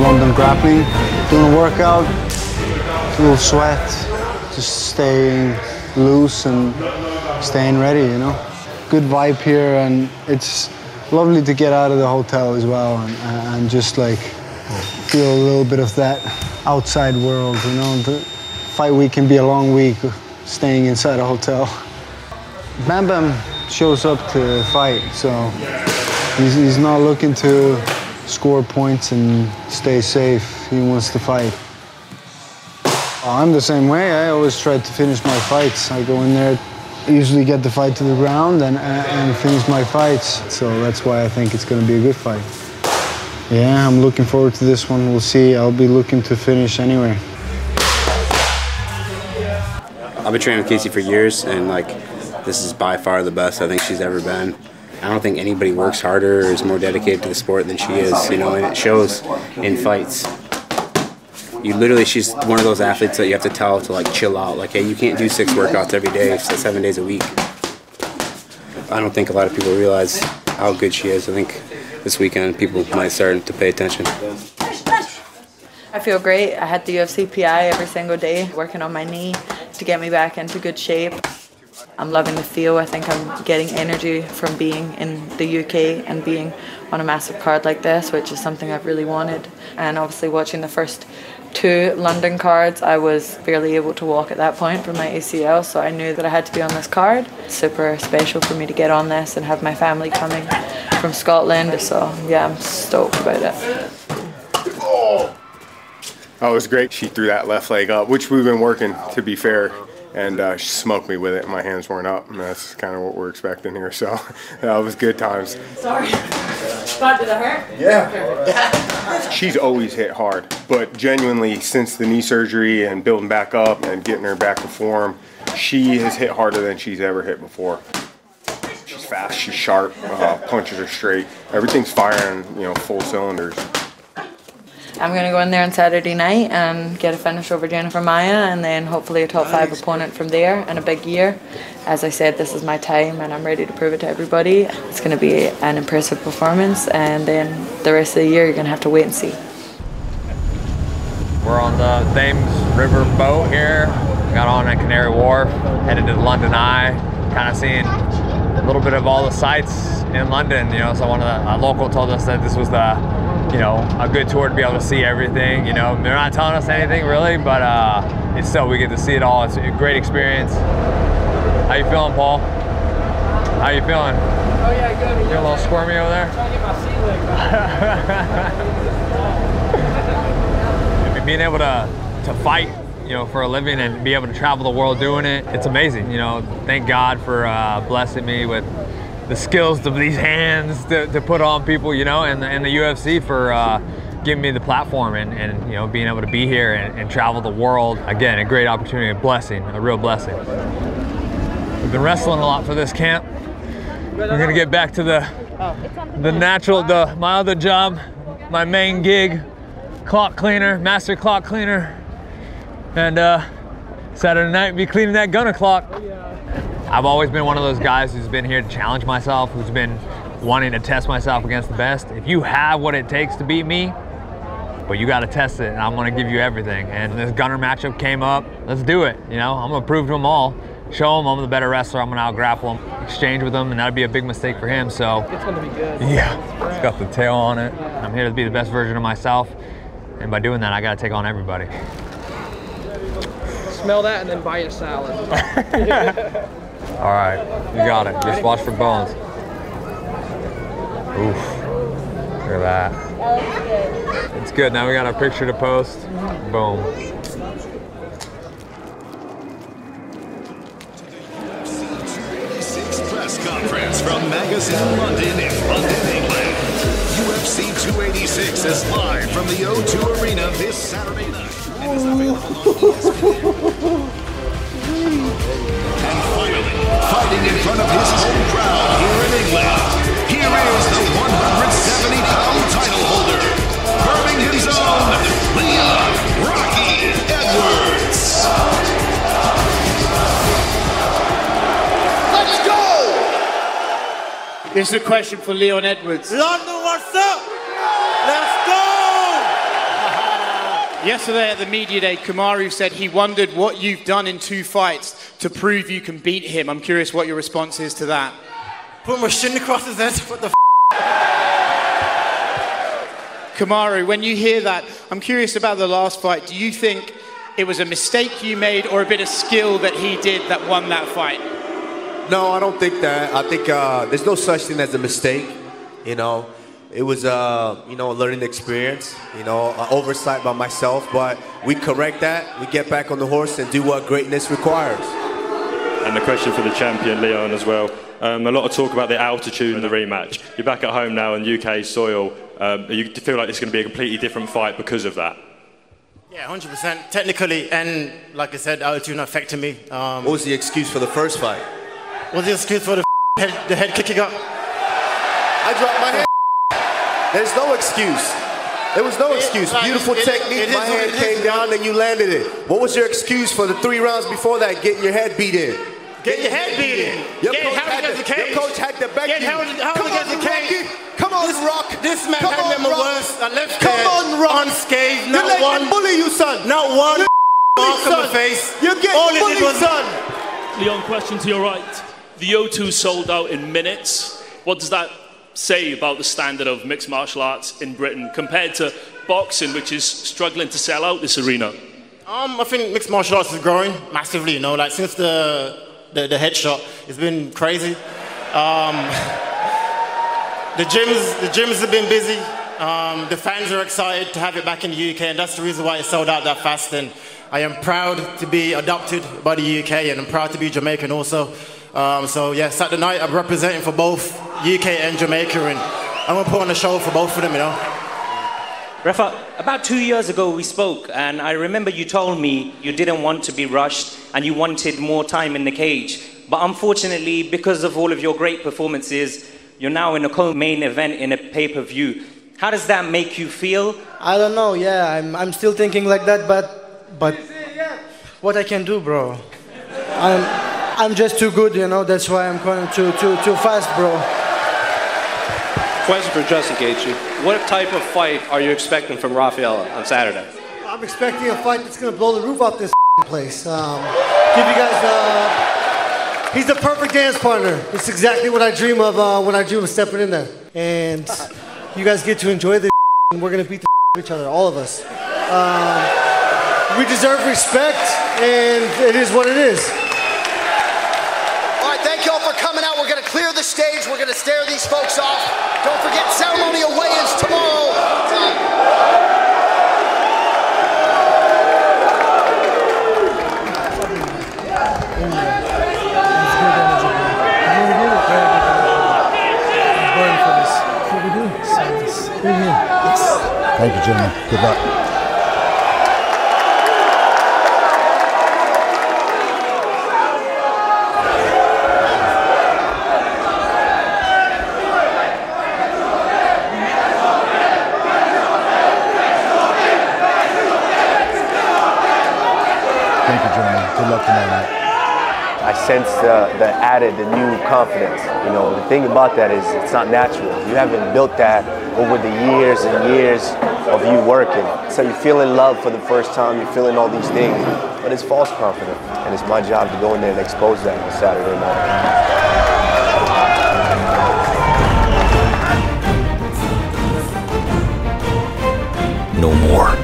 London grappling, doing a workout, a little sweat, just staying loose and staying ready, you know. Good vibe here, and it's lovely to get out of the hotel as well and, and just like feel a little bit of that outside world, you know. The fight week can be a long week staying inside a hotel. Bam Bam shows up to fight, so he's, he's not looking to score points and stay safe. He wants to fight. I'm the same way. I always try to finish my fights. I go in there, usually get the fight to the ground and, and finish my fights. So that's why I think it's going to be a good fight. Yeah, I'm looking forward to this one. We'll see. I'll be looking to finish anyway. I've been training with Casey for years, and like, this is by far the best I think she's ever been. I don't think anybody works harder or is more dedicated to the sport than she is, you know, and it shows in fights. You literally, she's one of those athletes that you have to tell to like chill out. Like, hey, you can't do six workouts every day, seven days a week. I don't think a lot of people realize how good she is. I think this weekend people might start to pay attention. I feel great. I had the UFC PI every single day, working on my knee to get me back into good shape. I'm loving the feel. I think I'm getting energy from being in the UK and being on a massive card like this, which is something I've really wanted. And obviously, watching the first two London cards, I was barely able to walk at that point from my ACL, so I knew that I had to be on this card. Super special for me to get on this and have my family coming from Scotland, so yeah, I'm stoked about it. Oh, it was great. She threw that left leg up, which we've been working, to be fair, and uh, she smoked me with it. My hands weren't up, and that's kind of what we're expecting here. So that was good times. Sorry. God, did that hurt? Yeah. She's always hit hard, but genuinely, since the knee surgery and building back up and getting her back to form, she has hit harder than she's ever hit before. She's fast, she's sharp, uh, punches are straight. Everything's firing, you know, full cylinders. I'm going to go in there on Saturday night and get a finish over Jennifer Maia and then hopefully a top five opponent from there in a big year. As I said, this is my time and I'm ready to prove it to everybody. It's going to be an impressive performance and then the rest of the year you're going to have to wait and see. We're on the Thames River boat here. Got on at Canary Wharf, headed to the London Eye, kind of seeing a little bit of all the sights in London. You know, so one of the a local told us that this was the you know, a good tour to be able to see everything. You know, they're not telling us anything really, but uh, it's still we get to see it all. It's a great experience. How you feeling, Paul? How you feeling? Oh yeah, good. You a little squirmy over there? Trying to get my sea leg Being able to to fight, you know, for a living and be able to travel the world doing it, it's amazing. You know, thank God for uh, blessing me with the skills of these hands to, to put on people, you know, and, and the UFC for uh, giving me the platform and, and, you know, being able to be here and, and travel the world. Again, a great opportunity, a blessing, a real blessing. We've been wrestling a lot for this camp. We're gonna get back to the the natural, the my other job, my main gig, clock cleaner, master clock cleaner, and uh, Saturday night be cleaning that Gunnar clock. I've always been one of those guys who's been here to challenge myself, who's been wanting to test myself against the best. If you have what it takes to beat me, but you got to test it, and I'm going to give you everything. And this Gunnar matchup came up. Let's do it. You know, I'm going to prove to them all, show them I'm the better wrestler. I'm going to out grapple them, exchange with them, and that'd be a big mistake for him. So It's going to be good. yeah, it's got the tail on it. I'm here to be the best version of myself, and by doing that, I got to take on everybody. Smell that and then buy a salad. All right, you got it. Just watch for bones. Oof. Look at that. It's good. Now we got our picture to post. Boom. press conference from Magazine London in London, England. UFC 286 is live from the O2 Arena this Saturday night. Fighting in front of his home crowd here in England, here is the 170-pound title holder, Birmingham's own Leon Rocky Edwards. Let's go! This is a question for Leon Edwards. London, what's up? Yesterday at the media day, Kamaru said he wondered what you've done in two fights to prove you can beat him. I'm curious what your response is to that. Put my shin across his head. What the f? Kamaru, when you hear that, I'm curious about the last fight. Do you think it was a mistake you made or a bit of skill that he did that won that fight? No, I don't think that. I think uh, there's no such thing as a mistake. You know, it was uh, you know a learning experience. You know, an oversight by myself, but we correct that. We get back on the horse and do what greatness requires. And the question for the champion, Leon, as well. Um, a lot of talk about the altitude in the rematch. You're back at home now on UK soil. Um, you feel like it's going to be a completely different fight because of that? Yeah, 100%. Technically, and like I said, altitude not affecting me. Um, What was the excuse for the first fight? What was the excuse for the f- head, the head kicking up? I dropped my hand. There's no excuse. There was no excuse. like, Beautiful it- technique. it is my hand came down and you landed it. What was your excuse for the three rounds before that? Getting your head beat in. Get your head beat in. Your Get coach, had to, your coach had to back Get you. held- held Come against on, the cage. Rocky. Come on, This- Rock. This man Come had on, me Rock. worse. I left Come there on, Rock. unscathed. You Not let one. him bully you, son. Not one You're mark on my son. face. You're getting All it bullied, did was son. Leon, question to your right. The O2 sold out in minutes. What does that say about the standard of mixed martial arts in Britain compared to boxing, which is struggling to sell out this arena? Um, I think mixed martial arts is growing massively. You know, like since the the, the headshot, it's been crazy. Um, the gyms the gyms have been busy. Um, the fans are excited to have it back in the UK, and that's the reason why it sold out that fast. And I am proud to be adopted by the UK, and I'm proud to be Jamaican also. Um, so yeah, Saturday night I'm representing for both UK and Jamaica, and I'm gonna put on a show for both of them. You know. Rafa, about two years ago we spoke, and I remember you told me you didn't want to be rushed and you wanted more time in the cage. But unfortunately, because of all of your great performances, you're now in a co-main event in a pay-per-view. How does that make you feel? I don't know. Yeah, I'm, I'm still thinking like that, but but what I can do, bro? I'm I'm just too good, you know. That's why I'm going too too too fast, bro. Question for Justin Gaethje. What type of fight are you expecting from Rafael on Saturday? I'm expecting a fight that's going to blow the roof off this place. Um, give you guys. Uh, he's the perfect dance partner. It's exactly what I dream of uh, when I dream of stepping in there. And you guys get to enjoy this. And we're going to beat the of each other, all of us. Um, we deserve respect, and it is what it is. All right, thank you all for coming out. We're going to clear the stage. We're going to stare these folks off. Don't forget ceremonial weigh-ins tomorrow. Thank you, gentlemen. Good luck. Thank you, gentlemen. Good luck tomorrow night. I sense the, the added, the new confidence. You know, the thing about that is it's not natural. You haven't built that over the years and years of you working. So you feel in love for the first time, you're feeling all these things, but it's false confidence. And it's my job to go in there and expose that on Saturday night. No more.